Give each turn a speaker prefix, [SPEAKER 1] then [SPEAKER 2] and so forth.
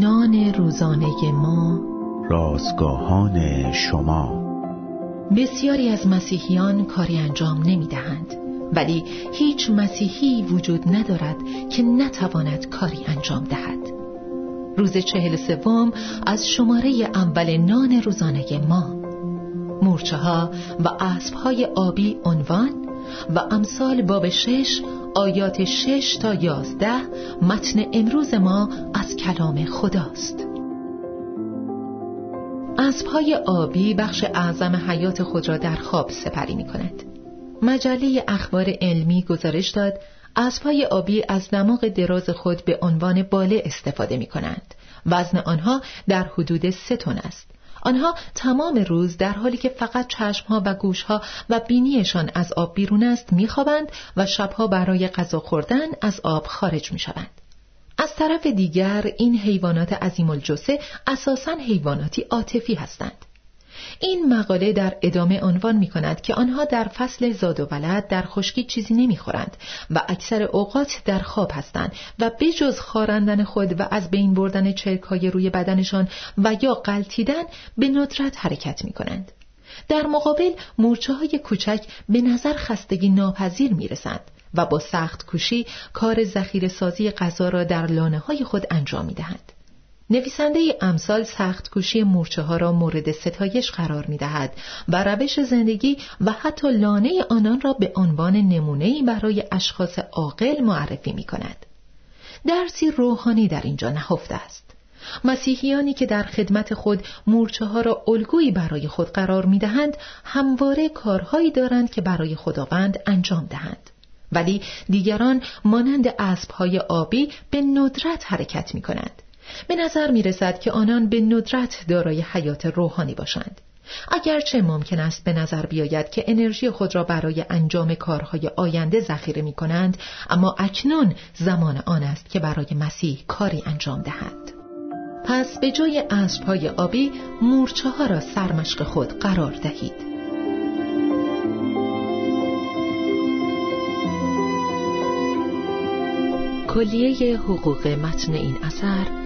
[SPEAKER 1] نان روزانه ما.
[SPEAKER 2] رازگاهان شما.
[SPEAKER 1] بسیاری از مسیحیان کاری انجام نمی دهند ولی هیچ مسیحی وجود ندارد که نتواند کاری انجام دهد. روز چهل سوم از شماره اول نان روزانه ما. مورچه ها و اسب های آبی عنوان و امثال باب شش آیات شش تا یازده متن امروز ما از کلام خداست اسبهای آبی بخش اعظم حیات خود را در خواب سپری می کند. مجله اخبار علمی گزارش داد اسبهای آبی از دماغ دراز خود به عنوان باله استفاده می کنند. وزن آنها در حدود سه تن است. آنها تمام روز در حالی که فقط چشمها و گوشها و بینیشان از آب بیرون است میخوابند و شبها برای غذا خوردن از آب خارج می‌شوند. از طرف دیگر این حیوانات عظیم الجسه اساساً حیواناتی عاطفی هستند. این مقاله در ادامه عنوان می کند که آنها در فصل زاد و ولد در خشکی چیزی نمی‌خورند و اکثر اوقات در خواب هستند و بجز خارندن خود و از بین بردن چرک های روی بدنشان و یا قلتیدن به ندرت حرکت می کنند. در مقابل مورچه های کوچک به نظر خستگی ناپذیر می رسند و با سخت کوشی کار زخیر سازی غذا را در لانه های خود انجام می دهند. نویسنده امثال سخت کوشی مورچه ها را مورد ستایش قرار می دهد و روش زندگی و حتی لانه آنان را به عنوان نمونه‌ای برای اشخاص عاقل معرفی می کند. درسی روحانی در اینجا نهفته است. مسیحیانی که در خدمت خود مورچه ها را الگویی برای خود قرار می دهند همواره کارهایی دارند که برای خداوند انجام دهند. ولی دیگران مانند اسبهای آبی به ندرت حرکت می کنند. به نظر می رسد که آنان به ندرت دارای حیات روحانی باشند. اگرچه ممکن است به نظر بیاید که انرژی خود را برای انجام کارهای آینده ذخیره می کنند اما اکنون زمان آن است که برای مسیح کاری انجام دهند پس به جای اسبهای آبی مورچه ها را سرمشق خود قرار دهید کلیه حقوق متن این اثر